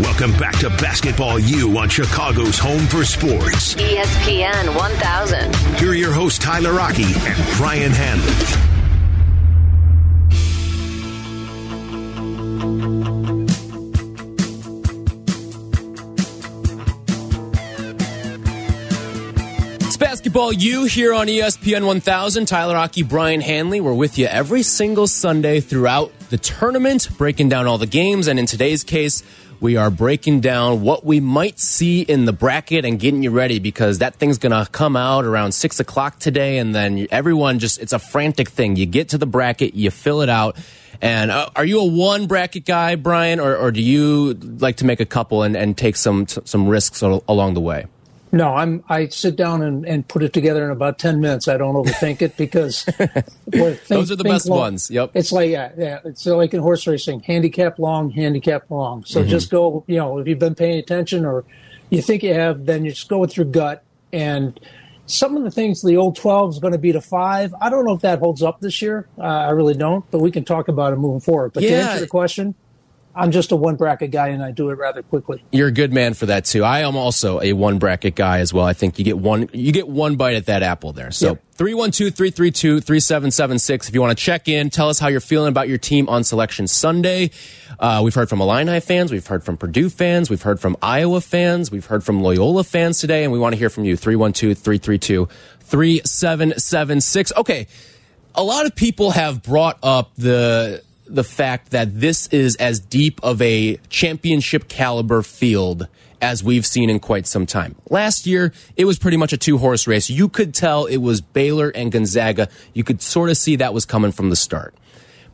Welcome back to Basketball U on Chicago's Home for Sports. ESPN 1000. Here are your hosts, Tyler Rocky and Brian Hanley. Basketball U here on ESPN 1000. Tyler Rocky, Brian Hanley. We're with you every single Sunday throughout the tournament, breaking down all the games. And in today's case, we are breaking down what we might see in the bracket and getting you ready because that thing's going to come out around six o'clock today. And then everyone just, it's a frantic thing. You get to the bracket, you fill it out. And uh, are you a one bracket guy, Brian, or, or do you like to make a couple and, and take some some risks along the way? No, I'm. I sit down and, and put it together in about ten minutes. I don't overthink it because think, those are the best long. ones. Yep. It's like yeah, yeah. It's like in horse racing: handicap long, handicap long. So mm-hmm. just go. You know, if you've been paying attention or you think you have, then you just go with your gut. And some of the things the old twelve is going to be to five. I don't know if that holds up this year. Uh, I really don't. But we can talk about it moving forward. But yeah. to answer the question, I'm just a one bracket guy and I do it rather quickly. You're a good man for that too. I am also a one bracket guy as well. I think you get one you get one bite at that apple there. So 312-332-3776 if you want to check in, tell us how you're feeling about your team on selection Sunday. Uh, we've heard from Illini fans, we've heard from Purdue fans, we've heard from Iowa fans, we've heard from Loyola fans today and we want to hear from you 312-332-3776. Okay. A lot of people have brought up the the fact that this is as deep of a championship caliber field as we've seen in quite some time. Last year, it was pretty much a two horse race. You could tell it was Baylor and Gonzaga. You could sort of see that was coming from the start.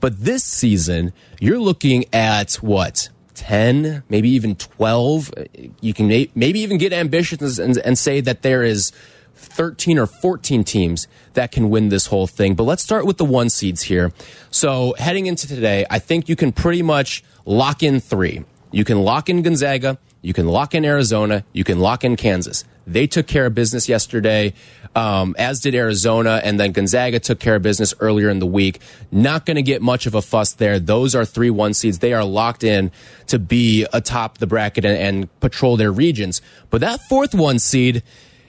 But this season, you're looking at what? 10, maybe even 12. You can maybe even get ambitious and, and say that there is 13 or 14 teams that can win this whole thing. But let's start with the one seeds here. So heading into today, I think you can pretty much lock in three. You can lock in Gonzaga. You can lock in Arizona. You can lock in Kansas. They took care of business yesterday, um, as did Arizona, and then Gonzaga took care of business earlier in the week. Not going to get much of a fuss there. Those are three one seeds. They are locked in to be atop the bracket and, and patrol their regions. But that fourth one seed,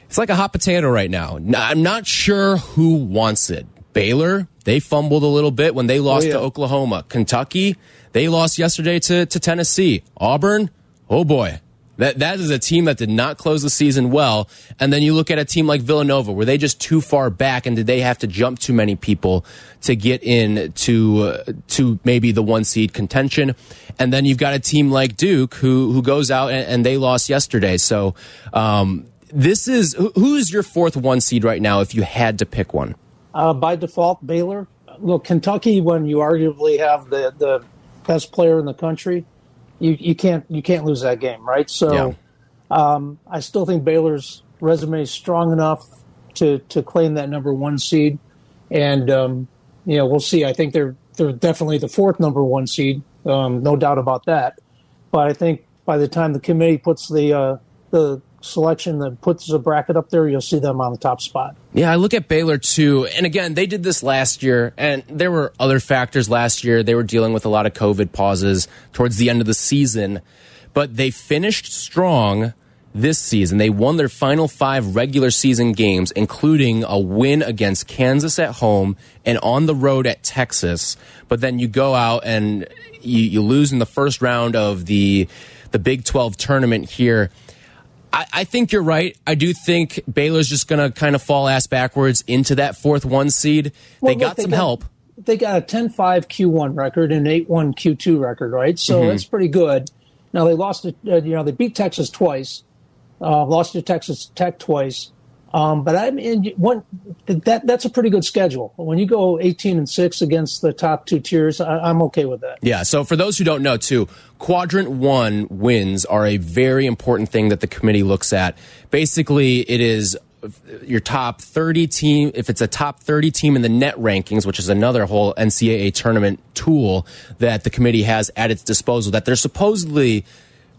it's like a hot potato right now. I'm not sure who wants it. Baylor, they fumbled a little bit when they lost oh, yeah. to Oklahoma. Kentucky, they lost yesterday to, to Tennessee. Auburn, oh boy. That, that is a team that did not close the season well. And then you look at a team like Villanova. Were they just too far back and did they have to jump too many people to get in to, uh, to maybe the one seed contention? And then you've got a team like Duke who, who goes out and, and they lost yesterday. So, um, this is who's your fourth one seed right now if you had to pick one? Uh, by default, Baylor. Look, Kentucky, when you arguably have the, the best player in the country, you, you can't you can't lose that game, right? So, yeah. um, I still think Baylor's resume is strong enough to to claim that number one seed, and um, you know we'll see. I think they're they're definitely the fourth number one seed, um, no doubt about that. But I think by the time the committee puts the uh, the selection that puts a bracket up there, you'll see them on the top spot. Yeah, I look at Baylor too. And again, they did this last year, and there were other factors last year. They were dealing with a lot of COVID pauses towards the end of the season, but they finished strong this season. They won their final five regular season games, including a win against Kansas at home and on the road at Texas. But then you go out and you, you lose in the first round of the the Big 12 tournament here I, I, think you're right. I do think Baylor's just going to kind of fall ass backwards into that fourth one seed. Well, they got they some got, help. They got a 10 5 Q1 record and 8 1 Q2 record, right? So mm -hmm. that's pretty good. Now they lost, to, uh, you know, they beat Texas twice, uh, lost to Texas Tech twice. Um, but I'm in one, that that's a pretty good schedule. When you go 18 and six against the top two tiers, I, am okay with that. Yeah. So for those who don't know, too, quadrant one wins are a very important thing that the committee looks at. Basically, it is your top 30 team, if it's a top 30 team in the net rankings, which is another whole NCAA tournament tool that the committee has at its disposal, that they're supposedly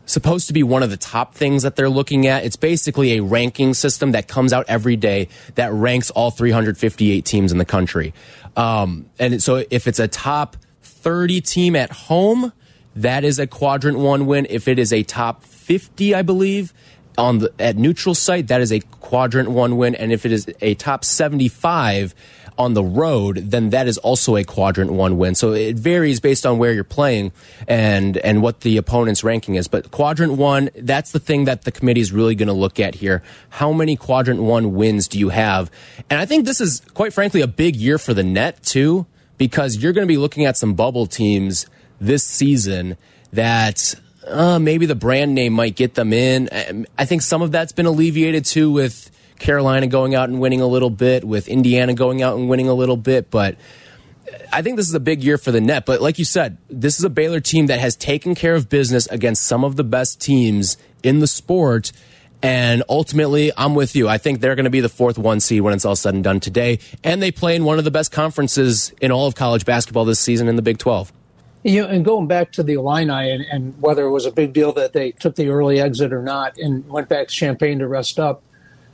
supposed to be one of the top things that they're looking at. It's basically a ranking system that comes out every day that ranks all 358 teams in the country. Um, and so if it's a top 30 team at home, that is a quadrant one win. If it is a top 50, I believe, on the at neutral site, that is a quadrant one win. And if it is a top 75 on the road, then that is also a quadrant one win. So it varies based on where you're playing and and what the opponent's ranking is. But quadrant one, that's the thing that the committee is really going to look at here. How many quadrant one wins do you have? And I think this is quite frankly a big year for the net too, because you're going to be looking at some bubble teams this season that uh, maybe the brand name might get them in. I think some of that's been alleviated too with Carolina going out and winning a little bit, with Indiana going out and winning a little bit. But I think this is a big year for the net. But like you said, this is a Baylor team that has taken care of business against some of the best teams in the sport. And ultimately, I'm with you. I think they're going to be the fourth one seed when it's all said and done today. And they play in one of the best conferences in all of college basketball this season in the Big 12. You know, and going back to the Illini and, and, whether it was a big deal that they took the early exit or not and went back to Champaign to rest up,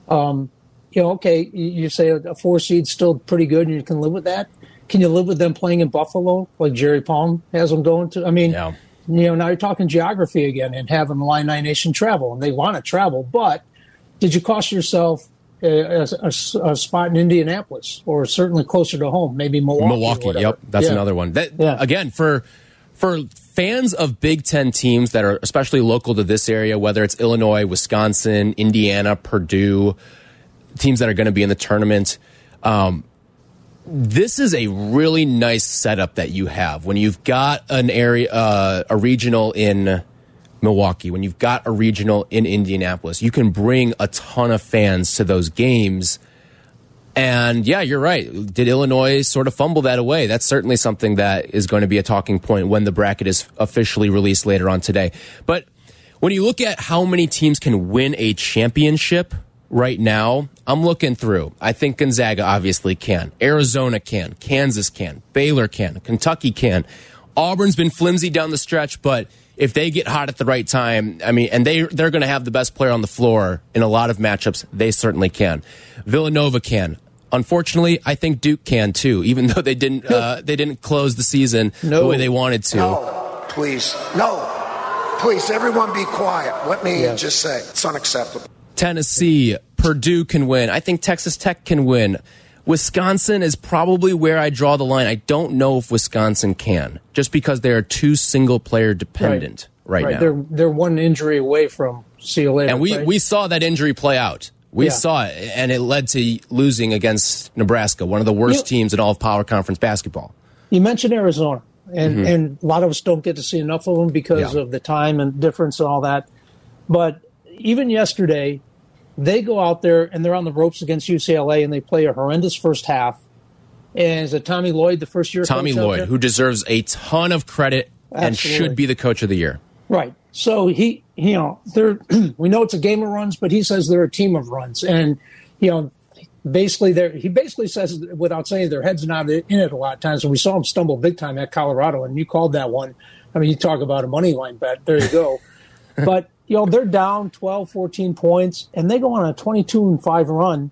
um, you know, okay, you say a four seed's still pretty good, and you can live with that. Can you live with them playing in Buffalo like Jerry Palm has them going to? I mean, yeah. you know, now you're talking geography again and having Illini Nation travel, and they want to travel, but did you cost yourself a, a, a, spot in Indianapolis or certainly closer to home, maybe Milwaukee? Milwaukee, yep, that's yeah. another one. That yeah. again for for fans of Big Ten teams that are especially local to this area, whether it's Illinois, Wisconsin, Indiana, Purdue, teams that are going to be in the tournament. Um, this is a really nice setup that you have when you've got an area, uh, a regional in Milwaukee, when you've got a regional in Indianapolis. You can bring a ton of fans to those games and yeah, you're right. Did Illinois sort of fumble that away? That's certainly something that is going to be a talking point when the bracket is officially released later on today. But when you look at how many teams can win a championship right now, I'm looking through. I think Gonzaga obviously can. Arizona can. Kansas can. Baylor can. Kentucky can. Auburn's been flimsy down the stretch, but if they get hot at the right time, I mean, and they they're going to have the best player on the floor in a lot of matchups. They certainly can. Villanova can. Unfortunately, I think Duke can too, even though they didn't uh, they didn't close the season no. the way they wanted to. No, please, no, please, everyone, be quiet. Let me yes. just say it's unacceptable. Tennessee, Purdue can win. I think Texas Tech can win. Wisconsin is probably where I draw the line. I don't know if Wisconsin can, just because they are too single player dependent right, right, right. now. They're they're one injury away from see you later. And we right? we saw that injury play out. We yeah. saw it, and it led to losing against Nebraska, one of the worst you, teams in all of Power Conference basketball. You mentioned Arizona, and, mm-hmm. and a lot of us don't get to see enough of them because yeah. of the time and difference and all that. But even yesterday, they go out there and they're on the ropes against UCLA, and they play a horrendous first half. And is it Tommy Lloyd, the first year? Tommy Lloyd, who deserves a ton of credit Absolutely. and should be the coach of the year. Right. So he, you know, they're we know it's a game of runs, but he says they're a team of runs, and you know, basically they he basically says without saying their heads not in it a lot of times. And we saw him stumble big time at Colorado, and you called that one. I mean, you talk about a money line bet. There you go. but you know, they're down 12, 14 points, and they go on a 22 and five run.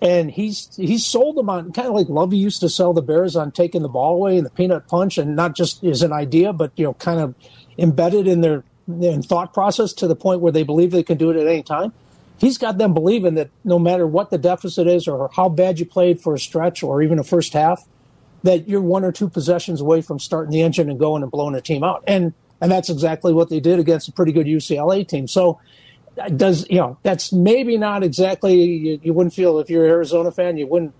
And he's he's sold them on kind of like Lovie used to sell the Bears on taking the ball away and the peanut punch, and not just as an idea, but you know, kind of embedded in their and thought process to the point where they believe they can do it at any time. He's got them believing that no matter what the deficit is or how bad you played for a stretch or even a first half, that you're one or two possessions away from starting the engine and going and blowing a team out. And and that's exactly what they did against a pretty good UCLA team. So uh, does you know that's maybe not exactly you, you wouldn't feel if you're an Arizona fan you wouldn't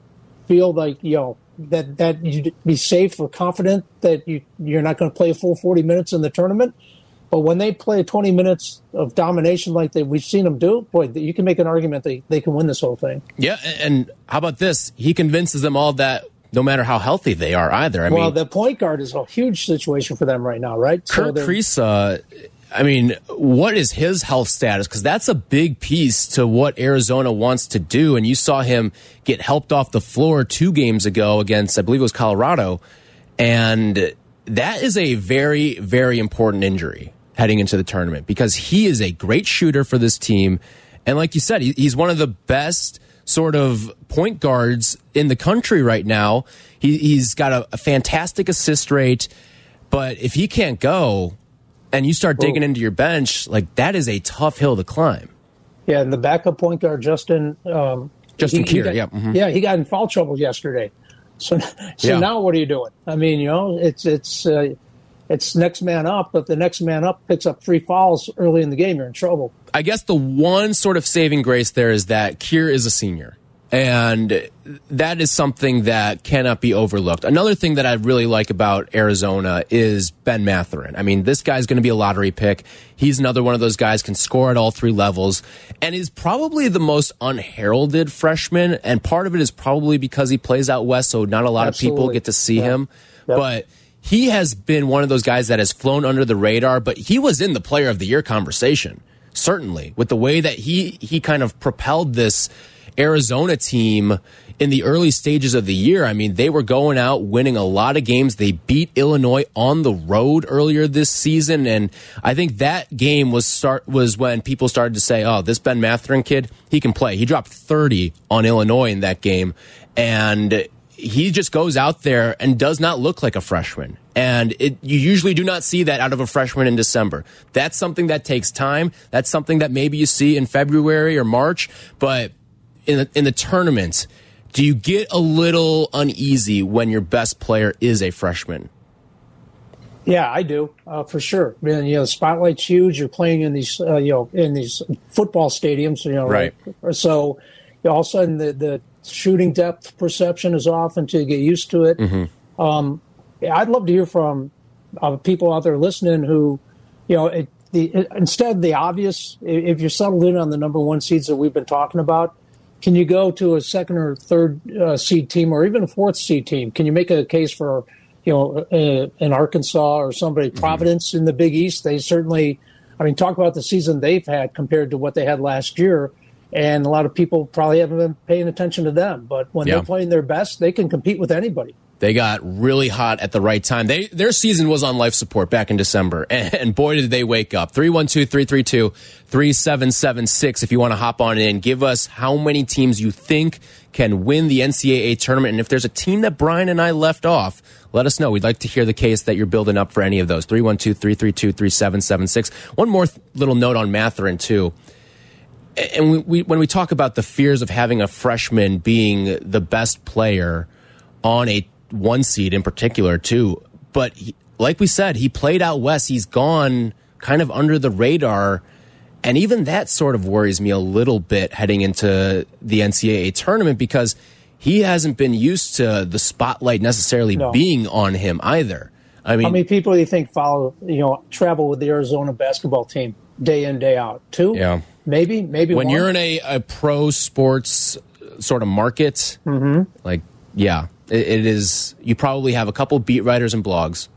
feel like you know that that you'd be safe or confident that you you're not going to play a full 40 minutes in the tournament but when they play 20 minutes of domination like they, we've seen them do, boy, you can make an argument they, they can win this whole thing. Yeah, and how about this? He convinces them all that no matter how healthy they are either. I well, mean, the point guard is a huge situation for them right now, right? Kirk so Kriisa, uh, I mean, what is his health status? Because that's a big piece to what Arizona wants to do. And you saw him get helped off the floor two games ago against, I believe it was Colorado. And that is a very, very important injury heading into the tournament because he is a great shooter for this team. And like you said, he's one of the best sort of point guards in the country right now. He, has got a, a fantastic assist rate, but if he can't go, and you start digging into your bench, like that is a tough hill to climb. Yeah, and the backup point guard Justin um, Justin he, he Kier, got- yeah, mhm. yeah, he got in foul trouble yesterday. So, so Yeah. now what are you doing? I mean, you know, it's it's uh, it's next man up. If the next man up picks up three fouls early in the game, you're in trouble. I guess the one sort of saving grace there is that Kier is a senior. And that is something that cannot be overlooked. Another thing that I really like about Arizona is Ben Mathurin. I mean, this guy's going to be a lottery pick. He's another one of those guys can score at all three levels and is probably the most unheralded freshman. And part of it is probably because he plays out west, so not a lot of people get to see Yeah. him. Yep. But he has been one of those guys that has flown under the radar, but he was in the player of the year conversation. Certainly, with the way that he he kind of propelled this Arizona team in the early stages of the year. I mean, they were going out winning a lot of games. They beat Illinois on the road earlier this season, and I think that game was start was when people started to say, "Oh, this Ben Mathurin kid, he can play." He dropped 30 on Illinois in that game, and he just goes out there and does not look like a freshman. And it, you usually do not see that out of a freshman in December. That's something that takes time. That's something that maybe you see in February or March. But in the, in the tournament, do you get a little uneasy when your best player is a freshman? Yeah, I do uh, for sure. I mean, you know, the spotlight's huge. You're playing in these, uh, you know, in these football stadiums. You know, Right. So all of a sudden, the the shooting depth perception is off until you get used to it. Um, yeah, I'd love to hear from uh, people out there listening who, you know, it, the it, instead of the obvious, if you're settled in on the number one seeds that we've been talking about, can you go to a second or third uh, seed team or even a fourth seed team? Can you make a case for, you know, uh, an Arkansas or somebody, Providence in the Big East? They certainly, I mean, talk about the season they've had compared to what they had last year. And a lot of people probably haven't been paying attention to them. But when Yeah. they're playing their best, they can compete with anybody. They got really hot at the right time. They their season was on life support back in December, and, and boy did they wake up. 312-332-3776 if you want to hop on in. Give us how many teams you think can win the NCAA tournament and if there's a team that Brian and I left off, let us know. We'd like to hear the case that you're building up for any of those. 312-332-3776. One more th- little note on Mathurin too and we, we, when we talk about the fears of having a freshman being the best player on a one seed in particular too, but he, like we said, he played out west. He's gone kind of under the radar. And even that sort of worries me a little bit heading into the NCAA tournament because he hasn't been used to the spotlight necessarily No. being on him either. I mean, How many people do you think follow, you know, travel with the Arizona basketball team day in, day out? Two? Yeah. Maybe, maybe when one? you're in a, a pro sports sort of market, like yeah, it, it is. You probably have a couple beat writers and blogs.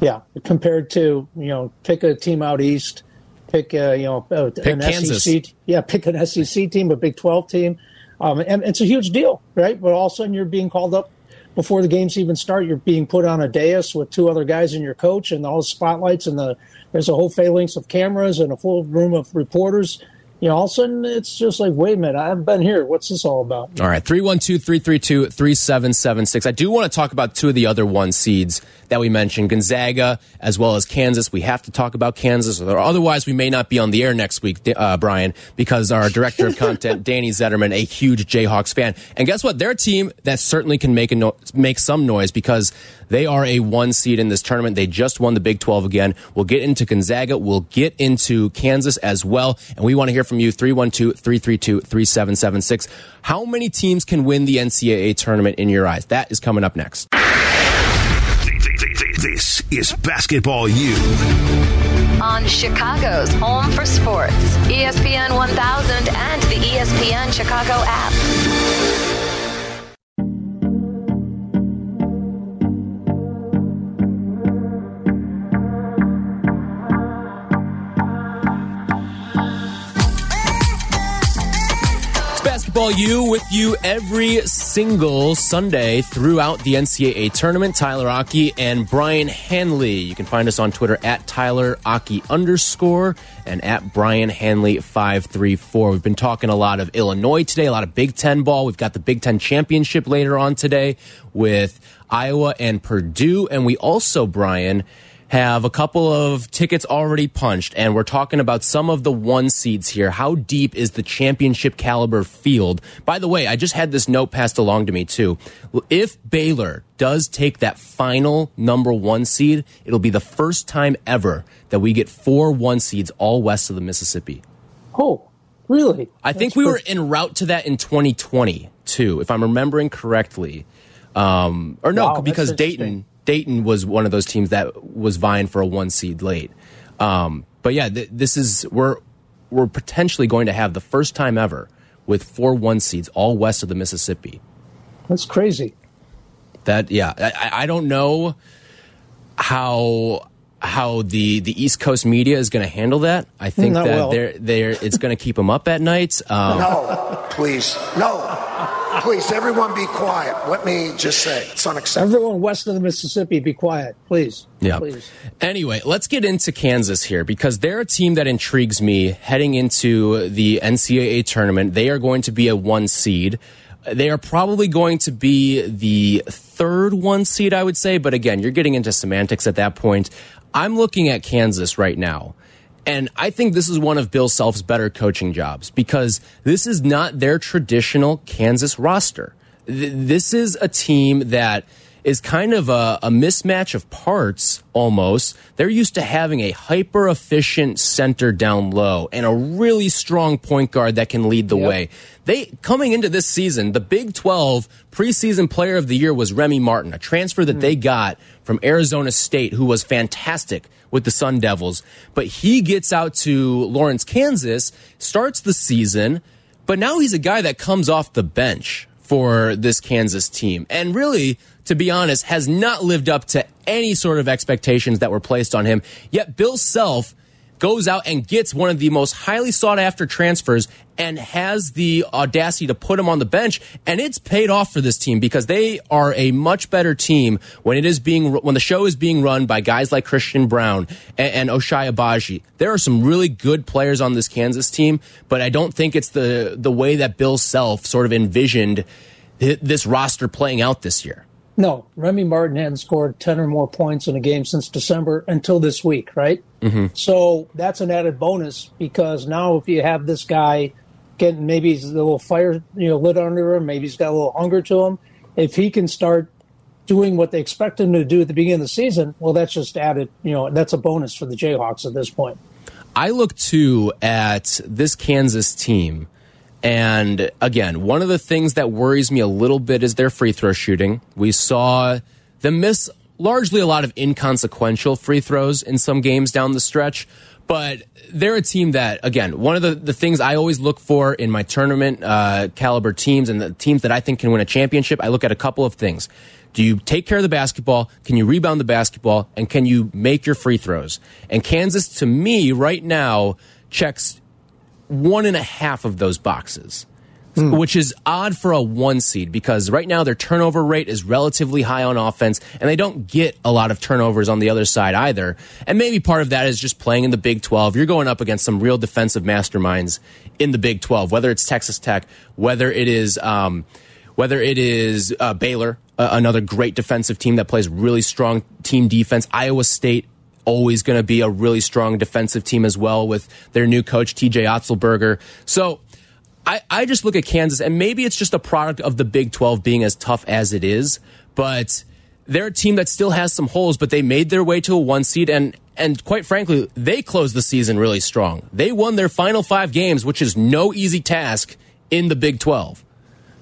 Yeah, compared to you know, pick a team out east, pick a, you know uh, an Kansas. SEC, yeah, pick an SEC team, a Big Twelve team, um, and it's a huge deal, right? But all of a sudden you're being called up before the games even start. You're being put on a dais with two other guys and your coach, and all the spotlights, and the there's a whole phalanx of cameras and a full room of reporters. You know, all of a sudden it's just like, wait a minute, I haven't been here. What's this all about? All right, 312 332 3776. I do want to talk about two of the other one seeds that we mentioned Gonzaga as well as Kansas. We have to talk about Kansas, or otherwise, we may not be on the air next week, uh, Brian, because our director of content, Danny Zetterman, a huge Jayhawks fan. And guess what? They're a team that certainly can make, a no- make some noise because they are a one seed in this tournament. They just won the Big 12 again. We'll get into Gonzaga. We'll get into Kansas as well. And we want to hear from you 312 332 3776. How many teams can win the NCAA tournament in your eyes? That is coming up next. This is Basketball U. On Chicago's Home for Sports, ESPN 1000 and the ESPN Chicago app. Basketball U with you every single Sunday throughout the NCAA tournament. Tyler Aki and Brian Hanley. You can find us on Twitter at Tyler Aki underscore and at Brian Hanley 534. We've been talking a lot of Illinois today, a lot of Big Ten ball. We've got the Big Ten championship later on today with Iowa and Purdue. And we also, Brian, have a couple of tickets already punched, and we're talking about some of the one seeds here. How deep is the championship caliber field? By the way, I just had this note passed along to me too. If Baylor does take that final number one seed, it'll be the first time ever that we get four one seeds all west of the Mississippi. Oh, really? I think we were en route to that in 2020 too, if I'm remembering correctly. Um, or no, Wow, because Dayton Dayton was one of those teams that was vying for a one seed late. Um, but yeah, th this is we're we're potentially going to have the first time ever with four one seeds all west of the Mississippi. That's crazy. That yeah, I, I don't know how how the the East Coast media is going to handle that. I think Not that well. they're they're it's going to keep them up at night. Um, No, please. No. Please, everyone be quiet. Let me just say it's unacceptable. Everyone west of the Mississippi, be quiet, please. Yeah. Please. Anyway, let's get into Kansas here because they're a team that intrigues me heading into the NCAA tournament. They are going to be a one seed. They are probably going to be the third one seed, I would say. But again, you're getting into semantics at that point. I'm looking at Kansas right now. And I think this is one of Bill Self's better coaching jobs because this is not their traditional Kansas roster. Th- This is a team that is kind of a, a mismatch of parts almost. They're used to having a hyper efficient center down low and a really strong point guard that can lead the way. They coming into this season, the Big 12 preseason player of the year was Remy Martin, a transfer that hmm. they got from Arizona State who was fantastic with the Sun Devils. But he gets out to Lawrence, Kansas, starts the season, but now he's a guy that comes off the bench for this Kansas team. And really, to be honest, has not lived up to any sort of expectations that were placed on him. Yet Bill Self goes out and gets one of the most highly sought after transfers and has the audacity to put him on the bench and it's paid off for this team because they are a much better team when it is being when the show is being run by guys like Christian Braun and, and Ochai Agbaji. There are some really good players on this Kansas team, but I don't think it's the the way that Bill Self sort of envisioned this roster playing out this year. No, Remy Martin hadn't scored 10 or more points in a game since December until this week, right? Mm-hmm. So that's an added bonus because now if you have this guy getting maybe he's a little fire you know lit under him, maybe he's got a little hunger to him. If he can start doing what they expect him to do at the beginning of the season, well, that's just added. You know, that's a bonus for the Jayhawks at this point. I look too at this Kansas team. And again, one of the things that worries me a little bit is their free throw shooting. We saw them miss largely a lot of inconsequential free throws in some games down the stretch. But they're a team that, again, one of the, the things I always look for in my tournament uh, caliber teams and the teams that I think can win a championship, I look at a couple of things. Do you take care of the basketball? Can you rebound the basketball? And can you make your free throws? And Kansas, to me, right now, checks one and a half of those boxes, which is odd for a one seed because right now their turnover rate is relatively high on offense and they don't get a lot of turnovers on the other side either. And maybe part of that is just playing in the Big 12. You're going up against some real defensive masterminds in the Big 12, whether it's Texas Tech, whether it is, um, whether it is uh, Baylor, uh, another great defensive team that plays really strong team defense, Iowa State, always going to be a really strong defensive team as well with their new coach, TJ Otzelberger. So I, I just look at Kansas, and maybe it's just a product of the Big 12 being as tough as it is, but they're a team that still has some holes, but they made their way to a one seed, and, and quite frankly, they closed the season really strong. They won their final five games, which is no easy task in the Big 12.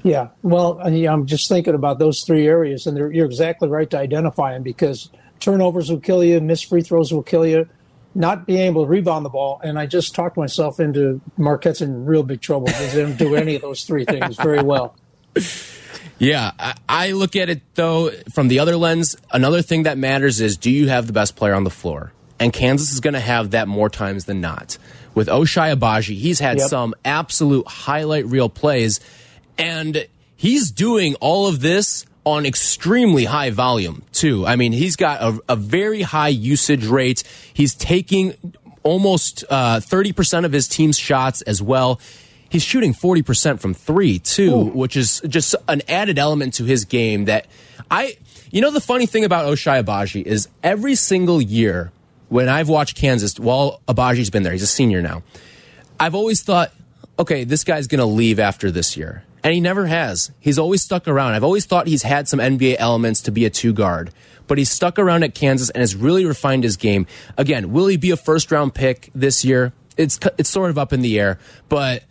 Yeah, well, I'm just thinking about those three areas, and you're exactly right to identify them because turnovers will kill you, missed free throws will kill you, not being able to rebound the ball. And I just talked myself into Marquette's in real big trouble because they don't do any of those three things very well. Yeah, I, I look at it though from the other lens. Another thing that matters is do you have the best player on the floor? And Kansas is going to have that more times than not. With Ochai Agbaji, he's had Yep. some absolute highlight reel plays, and he's doing all of this on extremely high volume too. I mean, he's got a, a very high usage rate. He's taking almost uh, thirty percent of his team's shots as well. he's shooting 40% from three, too, Ooh. which is just an added element to his game that I, you know, the funny thing about Ochai Agbaji is every single year when I've watched Kansas, while Agbaji's been there, he's a senior now, I've always thought, okay, this guy's going to leave after this year. And he never has. He's always stuck around. I've always thought he's had some NBA elements to be a two guard, but he's stuck around at Kansas and has really refined his game. Again, will he be a first round pick this year? It's, it's sort of up in the air, but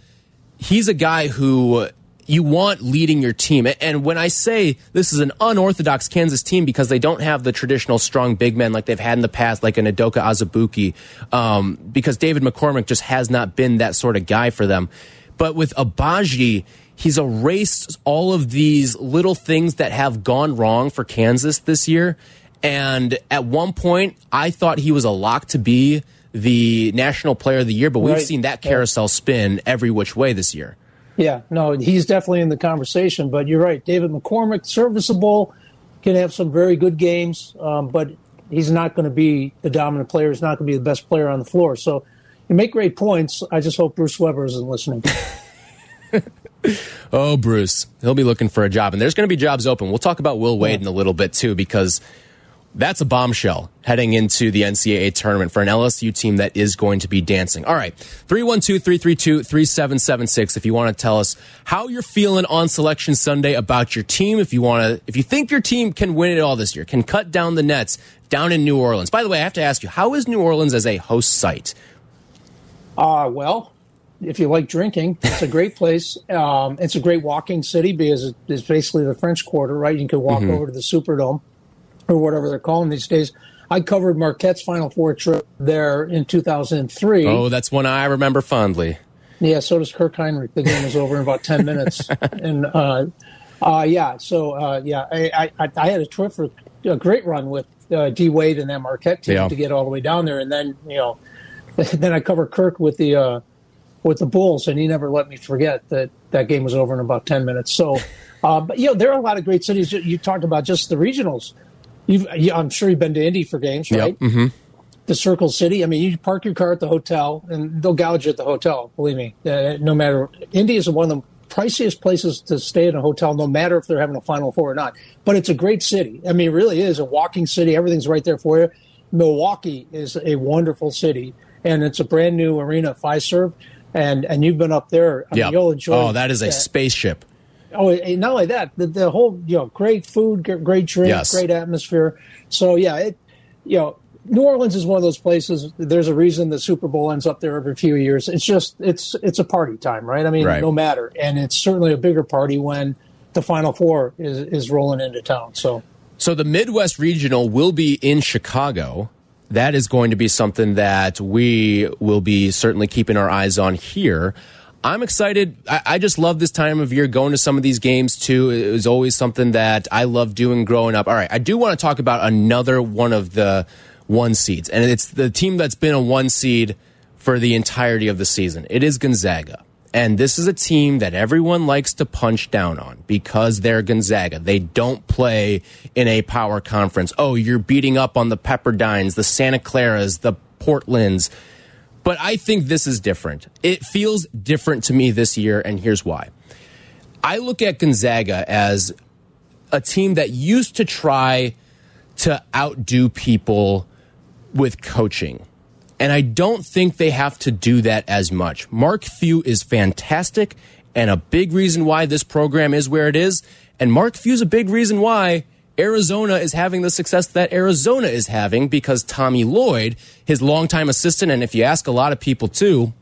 he's a guy who you want leading your team. And when I say this is an unorthodox Kansas team because they don't have the traditional strong big men like they've had in the past, like an Udoka Azubuike, um, because David McCormack just has not been that sort of guy for them. But with Agbaji, he's erased all of these little things that have gone wrong for Kansas this year. And at one point, I thought he was a lock to be the National Player of the Year, but we've right. seen that carousel spin every which way this year. Yeah, no, he's definitely in the conversation. But you're right, David McCormack, serviceable, can have some very good games, um, but he's not going to be the dominant player. He's not going to be the best player on the floor. So you make great points. I just hope Bruce Weber isn't listening. oh, Bruce, he'll be looking for a job, and there's going to be jobs open. We'll talk about Will Wade in a little bit too, because that's a bombshell heading into the NCAA tournament for an LSU team that is going to be dancing. All right, 312 332 3776. If you want to tell us how you're feeling on Selection Sunday about your team, if you want to, if you think your team can win it all this year, can cut down the nets down in New Orleans. By the way, I have to ask you, how is New Orleans as a host site? Uh, well, if you like drinking, it's a great place. Um, it's a great walking city because it's basically the French Quarter, right? You can walk mm -hmm. over to the Superdome or whatever they're calling these days. I covered Marquette's Final Four trip there in 2003. Oh, that's one I remember fondly. Yeah, so does Kirk Hinrich. The game was over in about 10 minutes. and uh, uh, yeah, so uh, yeah, I, I, I, had a terrific, a great run with uh, D Wade and that Marquette team yeah. to get all the way down there. And then, you know, then I covered Kirk with the uh, with the Bulls, and he never let me forget that that game was over in about 10 minutes. So, uh, but, you know, there are a lot of great cities. You talked about just the regionals. You've, I'm sure you've been to Indy for games, right? Yep. Mm-hmm. The Circle City. I mean, you park your car at the hotel, and they'll gouge you at the hotel. Believe me. Uh, no matter Indy is one of the priciest places to stay in a hotel, no matter if they're having a Final Four or not. But it's a great city. I mean, it really is a walking city. Everything's right there for you. Milwaukee is a wonderful city, and it's a brand new arena, Fiserv, and and you've been up there. I yep. mean, you'll enjoy. Oh, that is a spaceship. Oh, and not only that, the, the whole you know, great food, great drink, yes. great atmosphere. So yeah, it you know, New Orleans is one of those places. There's a reason the Super Bowl ends up there every few years. It's just it's it's a party time, right? I mean, right. no matter, and it's certainly a bigger party when the Final Four is is rolling into town. So, so the Midwest Regional will be in Chicago. That is going to be something that we will be certainly keeping our eyes on here. I'm excited. I, I, just love this time of year going to some of these games too. It was always something that I loved doing growing up. All right, I do want to talk about another one of the one seeds, and it's the team that's been a one seed for the entirety of the season. It is Gonzaga. And this is a team that everyone likes to punch down on because they're Gonzaga. They don't play in a power conference. Oh, you're beating up on the Pepperdines, the Santa Claras, the Portlands but I think this is different. It feels different to me this year, and here's why. I look at Gonzaga as a team that used to try to outdo people with coaching. And I don't think they have to do that as much. Mark Few is fantastic and a big reason why this program is where it is. And Mark Few's a big reason why Arizona is having the success that Arizona is having because Tommy Lloyd, his longtime assistant, and if you ask a lot of people too,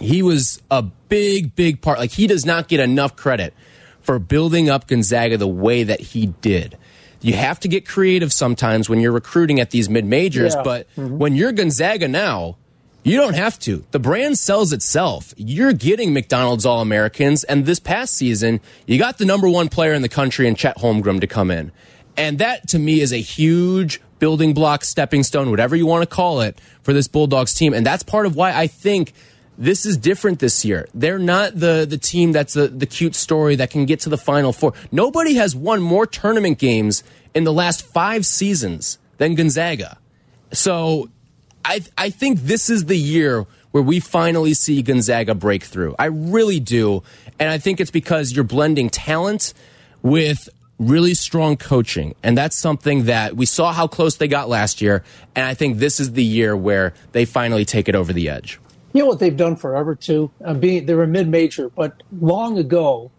he was a big, big part. Like he does not get enough credit for building up Gonzaga the way that he did. You have to get creative sometimes when you're recruiting at these mid majors, yeah. but mm -hmm. when you're Gonzaga now, you don't have to. The brand sells itself. You're getting McDonald's All Americans, and this past season, you got the number one player in the country in Chet Holmgren to come in. And that to me is a huge building block, stepping stone, whatever you want to call it, for this Bulldogs team. And that's part of why I think this is different this year. They're not the the team that's the, the cute story that can get to the final four. Nobody has won more tournament games in the last five seasons than Gonzaga. So I I think this is the year where we finally see Gonzaga break through. I really do. And I think it's because you're blending talent with really strong coaching. And that's something that we saw how close they got last year. And I think this is the year where they finally take it over the edge. You know what they've done forever too. Uh, being they were mid major, but long ago,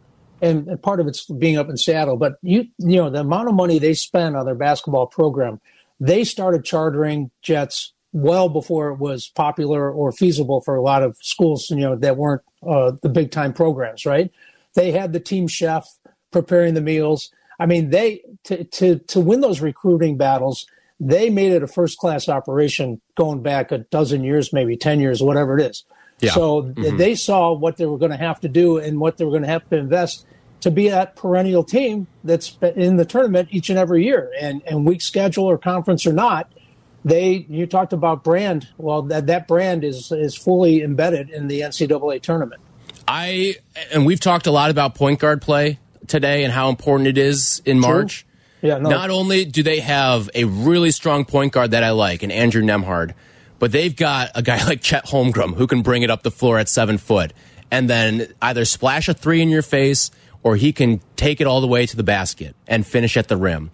and, and, part of it's being up in Seattle. But you you know the amount of money they spend on their basketball program, they started chartering jets well before it was popular or feasible for a lot of schools. You know that weren't uh, the big time programs, right? They had the team chef preparing the meals. I mean, they to to to win those recruiting battles they made it a first class operation going back a dozen years, maybe 10 years, whatever it is. Yeah. So mm-hmm. they saw what they were going to have to do and what they were going to have to invest to be that perennial team that's in the tournament each and every year. And, and weak schedule or conference or not, they you talked about brand. Well, that, that brand is is fully embedded in the NCAA tournament. I and we've talked a lot about point guard play today and how important it is in March. True. Yeah, no. Not only do they have a really strong point guard that I like, and Andrew Nembhard, but they've got a guy like Chet Holmgren who can bring it up the floor at seven foot and then either splash a three in your face or he can take it all the way to the basket and finish at the rim.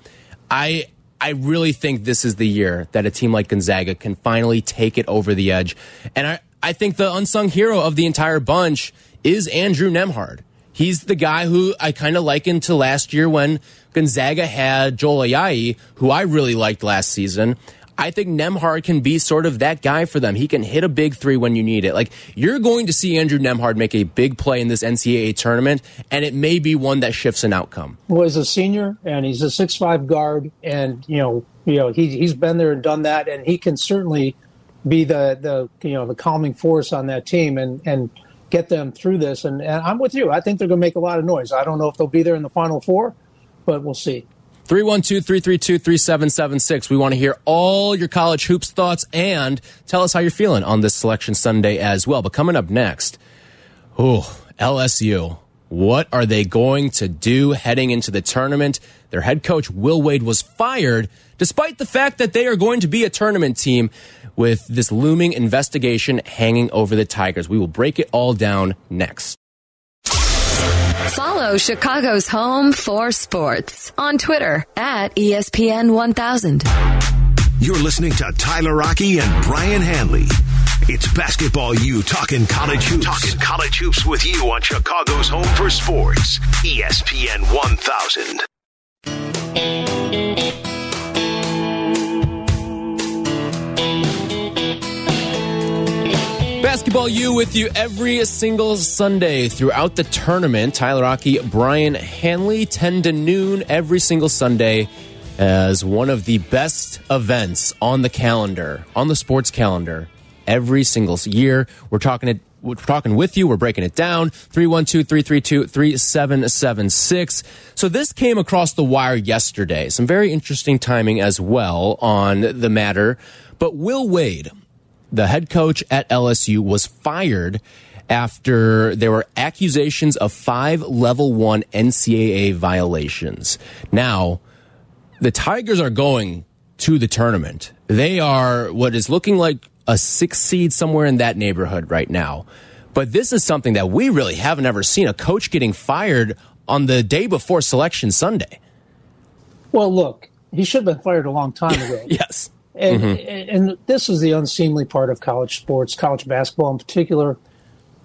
I I really think this is the year that a team like Gonzaga can finally take it over the edge. And I, I think the unsung hero of the entire bunch is Andrew Nembhard. He's the guy who I kind of liken to last year when Gonzaga had Joel Ayayi, who I really liked last season. I think Nembhard can be sort of that guy for them. He can hit a big three when you need it. Like you're going to see Andrew Nembhard make a big play in this NCAA tournament, and it may be one that shifts an outcome. Well, he's a senior and he's a six five guard, and you know, you know, he he's been there and done that, and he can certainly be the the you know the calming force on that team and and get them through this. And, and I'm with you. I think they're going to make a lot of noise. I don't know if they'll be there in the final four, but we'll see. 312 332 3776. We want to hear all your college hoops thoughts and tell us how you're feeling on this selection Sunday as well. But coming up next, oh, LSU. What are they going to do heading into the tournament? Their head coach, Will Wade, was fired despite the fact that they are going to be a tournament team with this looming investigation hanging over the Tigers. We will break it all down next. Follow Chicago's Home for Sports on Twitter at ESPN 1000. You're listening to Tyler Rocky and Brian Hanley. It's Basketball U talking college hoops. Talking college hoops with you on Chicago's Home for Sports, ESPN 1000. Basketball U with you every single Sunday throughout the tournament. Tyler Rocky, Brian Hanley, 10 to noon every single Sunday as one of the best events on the calendar, on the sports calendar, every single year. We're talking it. We're talking with you. We're breaking it down. 312 332 3776. So, this came across the wire yesterday. Some very interesting timing as well on the matter. But Will Wade, the head coach at LSU was fired after there were accusations of five level one NCAA violations. Now, the Tigers are going to the tournament. They are what is looking like a six seed somewhere in that neighborhood right now. But this is something that we really haven't ever seen a coach getting fired on the day before selection Sunday. Well, look, he should have been fired a long time ago. yes. And, mm-hmm. and this is the unseemly part of college sports, college basketball in particular.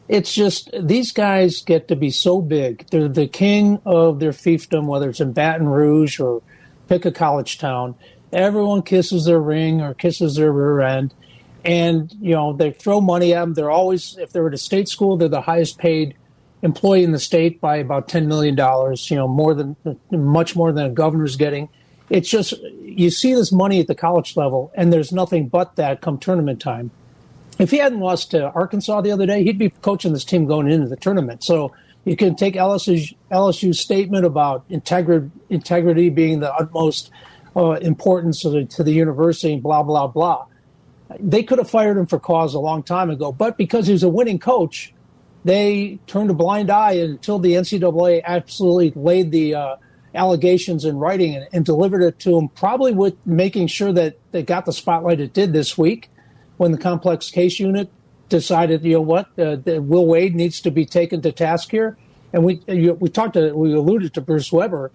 It's just these guys get to be so big. They're the king of their fiefdom, whether it's in Baton Rouge or pick a college town. Everyone kisses their ring or kisses their rear end. And, you know, they throw money at them. They're always, if they're at a state school, they're the highest paid employee in the state by about $10 million, you know, more than, much more than a governor's getting it's just you see this money at the college level, and there's nothing but that come tournament time. If he hadn't lost to Arkansas the other day, he'd be coaching this team going into the tournament. So you can take LSU's, LSU's statement about integrity, being the utmost uh, importance to the, to the university, and blah blah blah. They could have fired him for cause a long time ago, but because he was a winning coach, they turned a blind eye until the NCAA absolutely laid the uh, allegations in writing and, and delivered it to them, probably with making sure that they got the spotlight it did this week when the complex case unit decided, you know what, uh, Will Wade needs to be taken to task here. And we you, we talked to we alluded to Bruce Weber.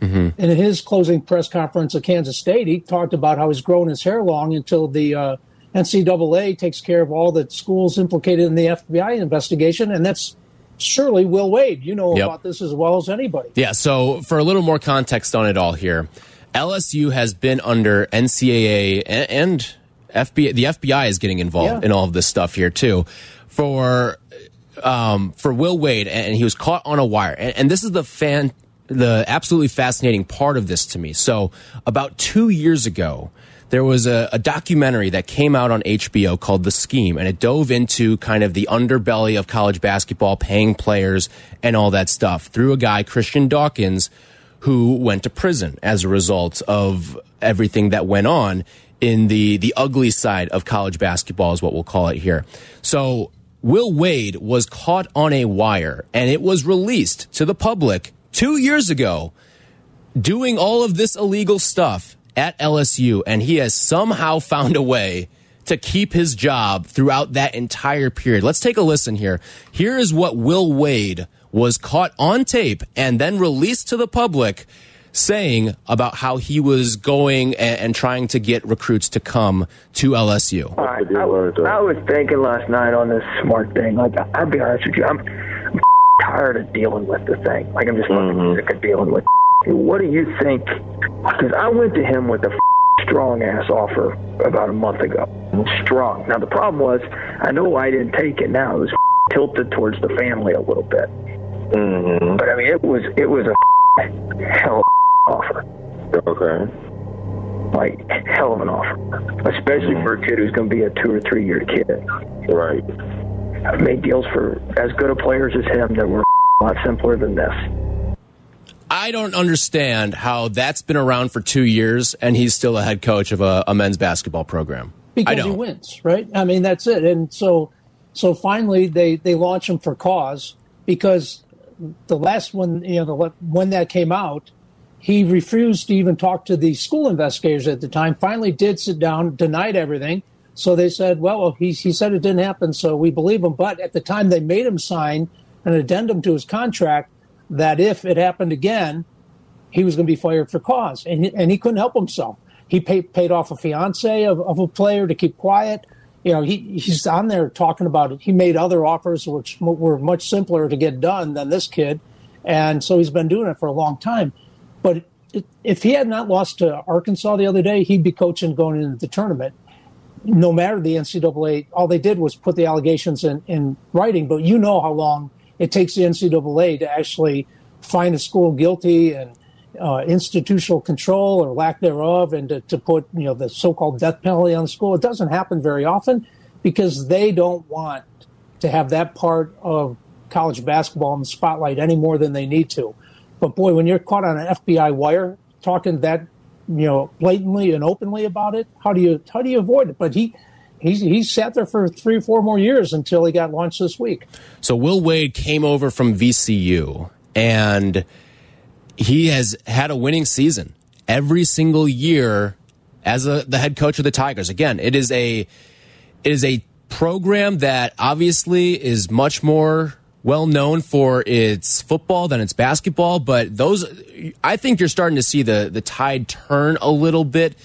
Mm-hmm. In his closing press conference at Kansas State, he talked about how he's grown his hair long until the uh, NCAA takes care of all the schools implicated in the FBI investigation, and that's surely Will Wade. You know yep. about this as well as anybody. Yeah. So for a little more context on it all here, LSU has been under NCAA and, and FBI. The FBI is getting involved yeah. in all of this stuff here too. For um, for Will Wade, and he was caught on a wire. And, and this is the fan, the absolutely fascinating part of this to me. So about two years ago, there was a, a, documentary that came out on HBO called The Scheme, and it dove into kind of the underbelly of college basketball, paying players, and all that stuff through a guy, Christian Dawkins, who went to prison as a result of everything that went on in the the ugly side of college basketball is what we'll call it here. So Will Wade was caught on a wire and it was released to the public 2 years ago doing all of this illegal stuff at LSU, and he has somehow found a way to keep his job throughout that entire period. Let's take a listen here. Here is what Will Wade was caught on tape and then released to the public saying about how he was going and, and trying to get recruits to come to LSU. I, I, I, was thinking last night on this smart thing. Like, I'll be honest with you, I'm, I'm tired of dealing with the thing. Like, I'm just mm-hmm. sick of dealing with what do you think? Because I went to him with a strong ass offer about a month ago. Strong. Now the problem was, I know I didn't take it. Now it was tilted towards the family a little bit. Mm-hmm. But I mean, it was it was a hell of offer. Okay. Like hell of an offer, especially mm-hmm. for a kid who's going to be a two or three year kid. Right. I've made deals for as good of players as him that were a lot simpler than this. I don't understand how that's been around for two years and he's still a head coach of a, a men's basketball program. Because he wins, right? I mean, that's it. And so, so finally, they they launch him for cause because the last one, you know, the, when that came out, he refused to even talk to the school investigators at the time. Finally, did sit down, denied everything. So they said, well, he he said it didn't happen, so we believe him. But at the time, they made him sign an addendum to his contract that if it happened again, he was going to be fired for cause, and and he couldn't help himself. He paid paid off a fiance of, of a player to keep quiet. You know, he he's on there talking about it. He made other offers which were much simpler to get done than this kid, and so he's been doing it for a long time. But if he had not lost to Arkansas the other day, he'd be coaching going into the tournament. No matter the NCAA, all they did was put the allegations in, in writing. But you know how long it takes the NCAA to actually find a school guilty and uh, institutional control or lack thereof, and to, to put you know the so-called death penalty on the school. It doesn't happen very often because they don't want to have that part of college basketball in the spotlight any more than they need to. But boy, when you're caught on an FBI wire talking that you know blatantly and openly about it, how do you how do you avoid it? But he he he sat there for three or four more years until he got launched this week. So Will Wade came over from VCU and he has had a winning season every single year as a, the head coach of the Tigers. Again, it is a it is a program that obviously is much more well known for its football than its basketball, but those I think you're starting to see the the tide turn a little bit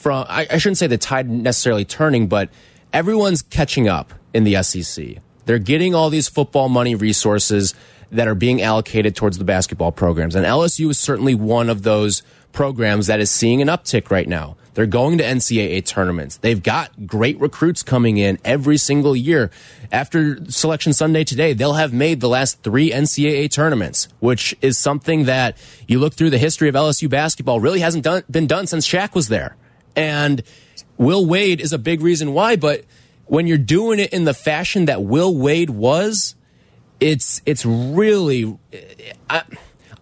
from I, I shouldn't say the tide necessarily turning, but everyone's catching up in the SEC. They're getting all these football money resources that are being allocated towards the basketball programs. And LSU is certainly one of those programs that is seeing an uptick right now. They're going to NCAA tournaments. They've got great recruits coming in every single year. After Selection Sunday today, they'll have made the last three NCAA tournaments, which is something that you look through the history of LSU basketball really hasn't done, been done since Shaq was there. And Will Wade is a big reason why, but when you're doing it in the fashion that Will Wade was, it's it's really I,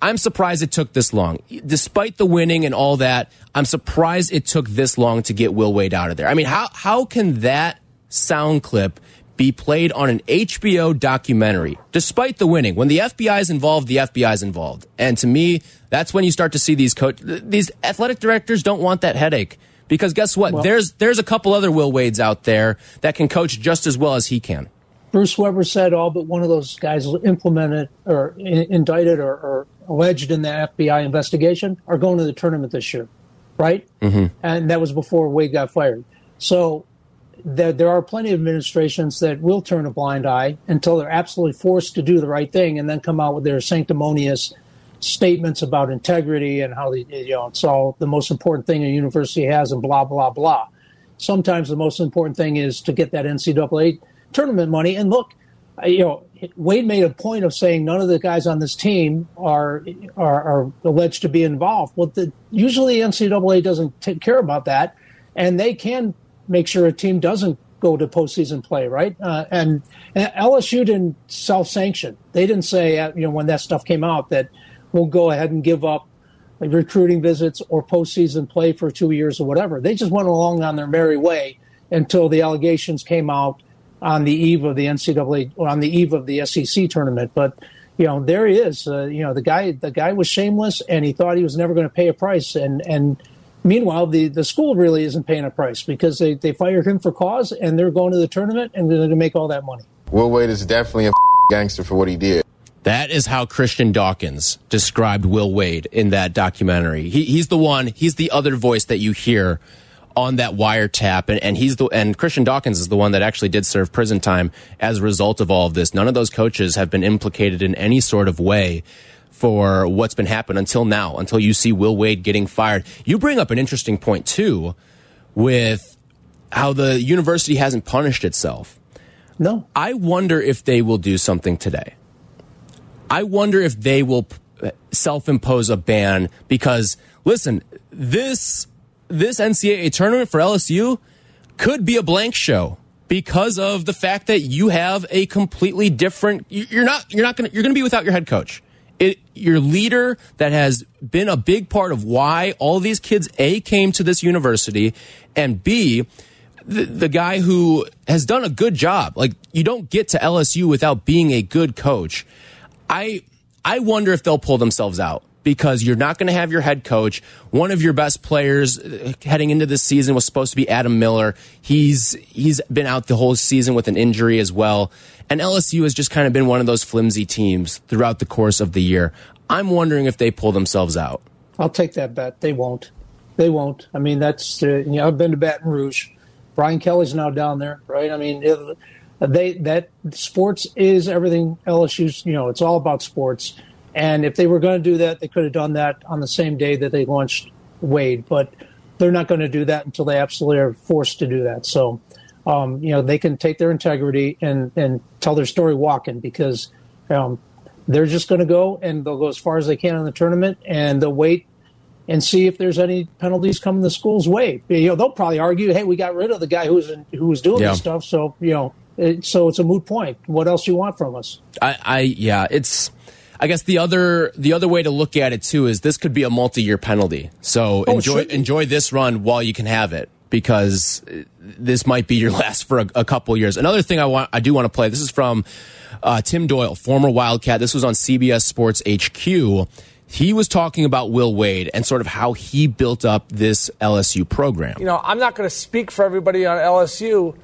I'm surprised it took this long. Despite the winning and all that, I'm surprised it took this long to get Will Wade out of there. I mean, how how can that sound clip be played on an HBO documentary despite the winning? When the FBI is involved, the FBI is involved. And to me, that's when you start to see these coach these athletic directors don't want that headache Because guess what? Well, there's there's a couple other Will Wades out there that can coach just as well as he can. Bruce Weber said all but one of those guys implemented or indicted or, or alleged in the FBI investigation are going to the tournament this year, right? Mm-hmm. And that was before Wade got fired. So there, there are plenty of administrations that will turn a blind eye until they're absolutely forced to do the right thing and then come out with their sanctimonious statements about integrity and how the, you know it's all the most important thing a university has and blah blah blah. Sometimes the most important thing is to get that NCAA tournament money. And look, you know, Wade made a point of saying none of the guys on this team are are, are alleged to be involved. Well, the, usually NCAA doesn't take care about that, and they can make sure a team doesn't go to postseason play, right? Uh, and, and, LSU didn't self-sanction. They didn't say, uh, you know, when that stuff came out that we'll go ahead and give up recruiting visits or postseason play for two years or whatever. They just went along on their merry way until the allegations came out on the eve of the NCAA or on the eve of the SEC tournament. But you know, there he is. Uh, you know, the guy the guy was shameless, and he thought he was never going to pay a price. And and meanwhile, the the school really isn't paying a price because they they fired him for cause, and they're going to the tournament, and they're going to make all that money. Will Wade is definitely a gangster for what he did. That is how Christian Dawkins described Will Wade in that documentary. He, he's the one. He's the other voice that you hear on that wiretap, and, and he's the and Christian Dawkins is the one that actually did serve prison time as a result of all of this. None of those coaches have been implicated in any sort of way for what's been happening until now, until you see Will Wade getting fired. You bring up an interesting point too, with how the university hasn't punished itself. No, I wonder if they will do something today. I wonder if they will self-impose a ban because listen, this this NCAA tournament for LSU could be a blank show because of the fact that you have a completely different you're not you're not going to you're going to be without your head coach. It, your leader that has been a big part of why all these kids a came to this university and b the, the guy who has done a good job. Like you don't get to LSU without being a good coach. I I wonder if they'll pull themselves out because you're not going to have your head coach. One of your best players uh, heading into this season was supposed to be Adam Miller. He's he's been out the whole season with an injury as well. And LSU has just kind of been one of those flimsy teams throughout the course of the year. I'm wondering if they pull themselves out. I'll take that bet. They won't. They won't. I mean, that's uh, you know I've been to Baton Rouge. Brian Kelly's now down there, right? I mean, they that sports is everything. LSU's you know it's all about sports and if they were going to do that, they could have done that on the same day that they launched Wade. But they're not going to do that until they absolutely are forced to do that. So, um, you know, they can take their integrity and, and tell their story walking because um, they're just going to go and they'll go as far as they can in the tournament and they'll wait and see if there's any penalties coming the school's way. You know, they'll probably argue, "Hey, we got rid of the guy who was in, who was doing yeah. this stuff, so you know, so it's a moot point. What else do you want from us?" I, I yeah, it's I guess the other the other way to look at it too is this could be a multi-year penalty. So oh, enjoy enjoy this run while you can have it because this might be your last for a, a couple years. Another thing I want I do want to play. This is from uh, Tim Doyle, former Wildcat. This was on CBS Sports HQ. He was talking about Will Wade and sort of how he built up this LSU program. You know, I'm not going to speak for everybody on LSU,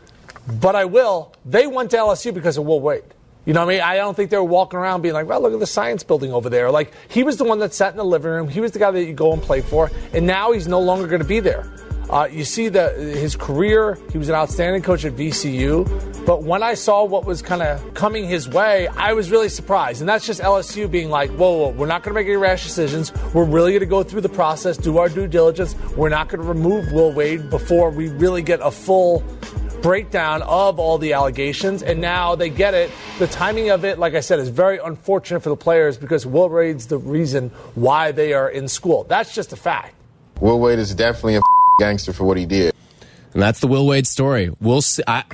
but I will. They went to LSU because of Will Wade. You know what I mean? I don't think they were walking around being like, well, look at the science building over there. Like, he was the one that sat in the living room. He was the guy that you go and play for. And now he's no longer going to be there. Uh, you see that his career, he was an outstanding coach at VCU. But when I saw what was kind of coming his way, I was really surprised. And that's just LSU being like, whoa, whoa we're not going to make any rash decisions. We're really going to go through the process, do our due diligence. We're not going to remove Will Wade before we really get a full breakdown of all the allegations, and now they get it. The timing of it, like I said, is very unfortunate for the players because Will Wade's the reason why they are in school. That's just a fact. Will Wade is definitely a gangster for what he did. And that's the Will Wade story. We'll see. I,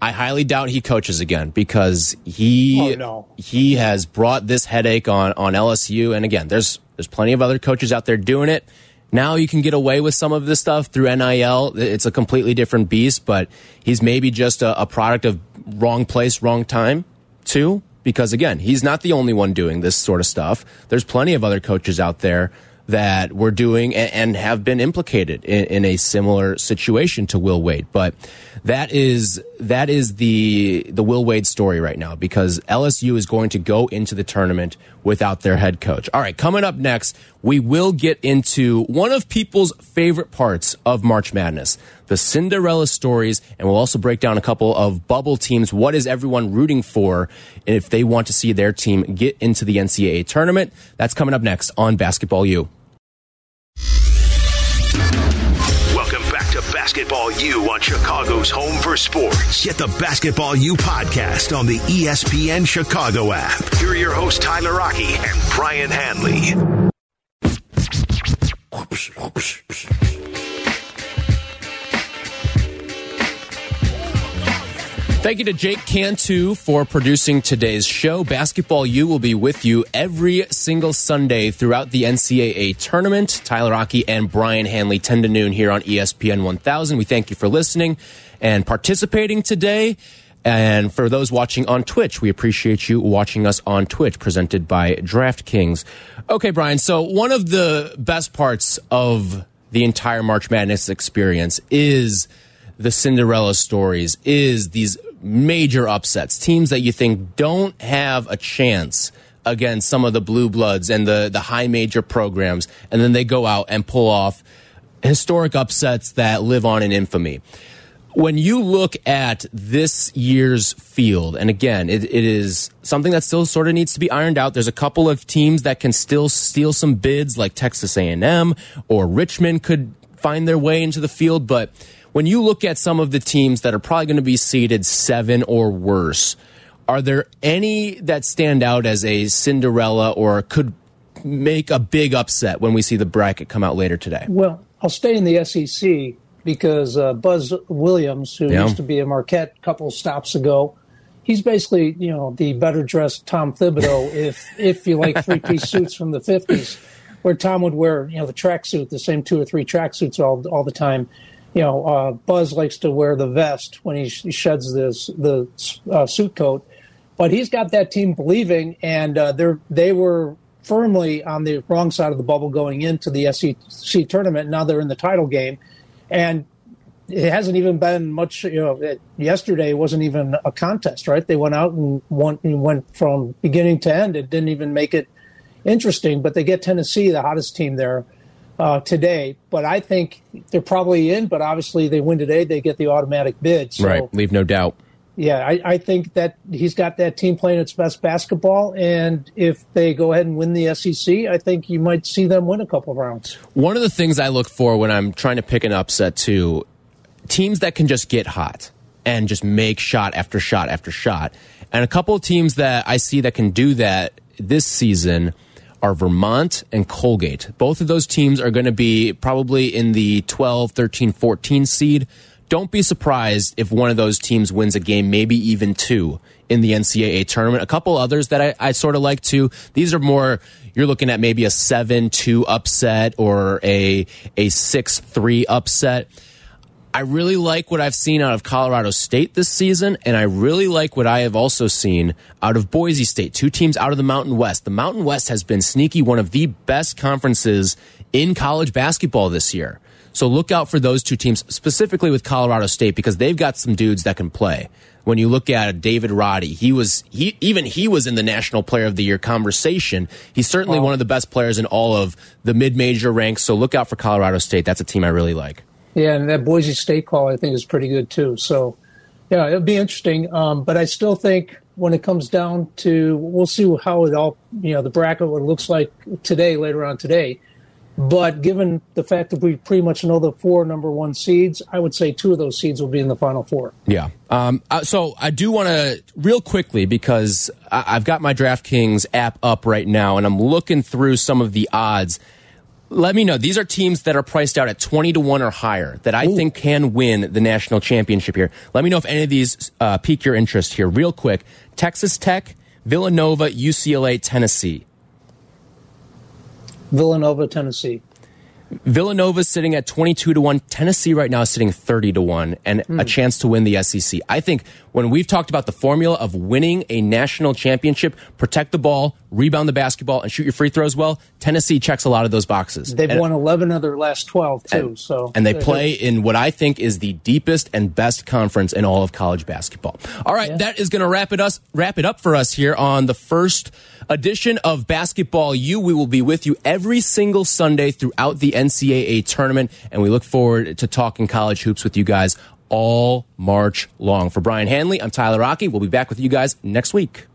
I highly doubt he coaches again because he oh, no. he has brought this headache on on LSU. And again, there's there's plenty of other coaches out there doing it. Now you can get away with some of this stuff through NIL. It's a completely different beast, but he's maybe just a, a product of wrong place, wrong time, too. Because again, he's not the only one doing this sort of stuff. There's plenty of other coaches out there that were doing and, and have been implicated in, in, a similar situation to Will Wade. But that is that is the the Will Wade story right now because LSU is going to go into the tournament without their head coach. All right, coming up next, we will get into one of people's favorite parts of March Madness, the Cinderella stories, and we'll also break down a couple of bubble teams. What is everyone rooting for if they want to see their team get into the NCAA tournament? That's coming up next on Basketball U. Welcome back to Basketball U on Chicago's Home for Sports. Get the Basketball U podcast on the ESPN Chicago app. Here are your hosts, Tyler Rocky and Brian Hanley. Thank you to Jake Cantu for producing today's show. Basketball U will be with you every single Sunday throughout the NCAA tournament. Tyler Rocky and Brian Hanley, 10 to noon here on ESPN 1000. We thank you for listening and participating today. And for those watching on Twitch, we appreciate you watching us on Twitch, presented by DraftKings. Okay, Brian. So one of the best parts of the entire March Madness experience is the Cinderella stories, is these major upsets, teams that you think don't have a chance against some of the blue bloods and the, the high major programs, and then they go out and pull off historic upsets that live on in infamy. When you look at this year's field, and again, it, it is something that still sort of needs to be ironed out. There's a couple of teams that can still steal some bids, like Texas A&M or Richmond could find their way into the field, but when you look at some of the teams that are probably going to be seeded seven or worse, are there any that stand out as a Cinderella or could make a big upset when we see the bracket come out later today? Well, I'll stay in the SEC because uh, Buzz Williams, who yeah. used to be a Marquette a couple stops ago, he's basically you know the better dressed Tom Thibodeau if if you like three piece suits from the fifties, where Tom would wear you know the tracksuit, the same two or three tracksuits all all the time you know, uh, Buzz likes to wear the vest when he, sh- sheds this the uh, suit coat, but he's got that team believing, and uh, they they were firmly on the wrong side of the bubble going into the SEC tournament. Now they're in the title game, and it hasn't even been much. You know, it, yesterday wasn't even a contest, right? They went out and, won, and went from beginning to end. It didn't even make it interesting, but they get Tennessee, the hottest team there uh, today. But I think they're probably in. But obviously, they win today, they get the automatic bid. So, right, leave no doubt. Yeah, I, I, think that he's got that team playing its best basketball, and if they go ahead and win the SEC, I think you might see them win a couple of rounds. One of the things I look for when I'm trying to pick an upset too, teams that can just get hot and just make shot after shot after shot, and a couple of teams that I see that can do that this season are Vermont and Colgate. Both of those teams are going to be probably in the 12, 13, 14 seed. Don't be surprised if one of those teams wins a game, maybe even two in the NCAA tournament. A couple others that I, I sort of like to. These are more, you're looking at maybe a 7 2 upset or a, a 6 3 upset. I really like what I've seen out of Colorado State this season, and I really like what I have also seen out of Boise State, two teams out of the Mountain West. The Mountain West has been sneaky one of the best conferences in college basketball this year. So look out for those two teams, specifically with Colorado State, because they've got some dudes that can play. When you look at David Roddy, he was he even he was in the National Player of the Year conversation. He's certainly one of the best players in all of the mid-major ranks. So look out for Colorado State. That's a team I really like. Yeah, and that Boise State call I think is pretty good too. So, yeah, it'll be interesting. Um, but I still think when it comes down to, we'll see how it all, you know, the bracket what it looks like today, later on today. But given the fact that we pretty much know the four number one seeds, I would say two of those seeds will be in the final four. Yeah. Um, uh, so I do want to real quickly because I've got my DraftKings app up right now and I'm looking through some of the odds let me know. These are teams that are priced out at 20 to 1 or higher that I Ooh. think can win the national championship here. Let me know if any of these uh, pique your interest here, real quick. Texas Tech, Villanova, UCLA, Tennessee. Villanova, Tennessee. Villanova's sitting at 22 to 1. Tennessee right now is sitting 30 to 1 and mm. a chance to win the SEC. I think when we've talked about the formula of winning a national championship, protect the ball, rebound the basketball, and shoot your free throws well, Tennessee checks a lot of those boxes. They've and, won 11 of their last 12, too. And, so And they play in what I think is the deepest and best conference in all of college basketball. All right, yeah. that is going to wrap it us wrap it up for us here on the first edition of Basketball U. We will be with you every single Sunday throughout the NCAA tournament, and we look forward to talking college hoops with you guys all March long. For Brian Hanley, I'm Tyler Rocky. We'll be back with you guys next week.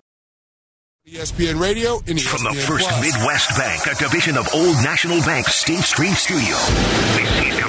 ESPN Radio and ESPN From the First Plus. Midwest Bank, a division of Old National Bank State Street Studio. This is WMB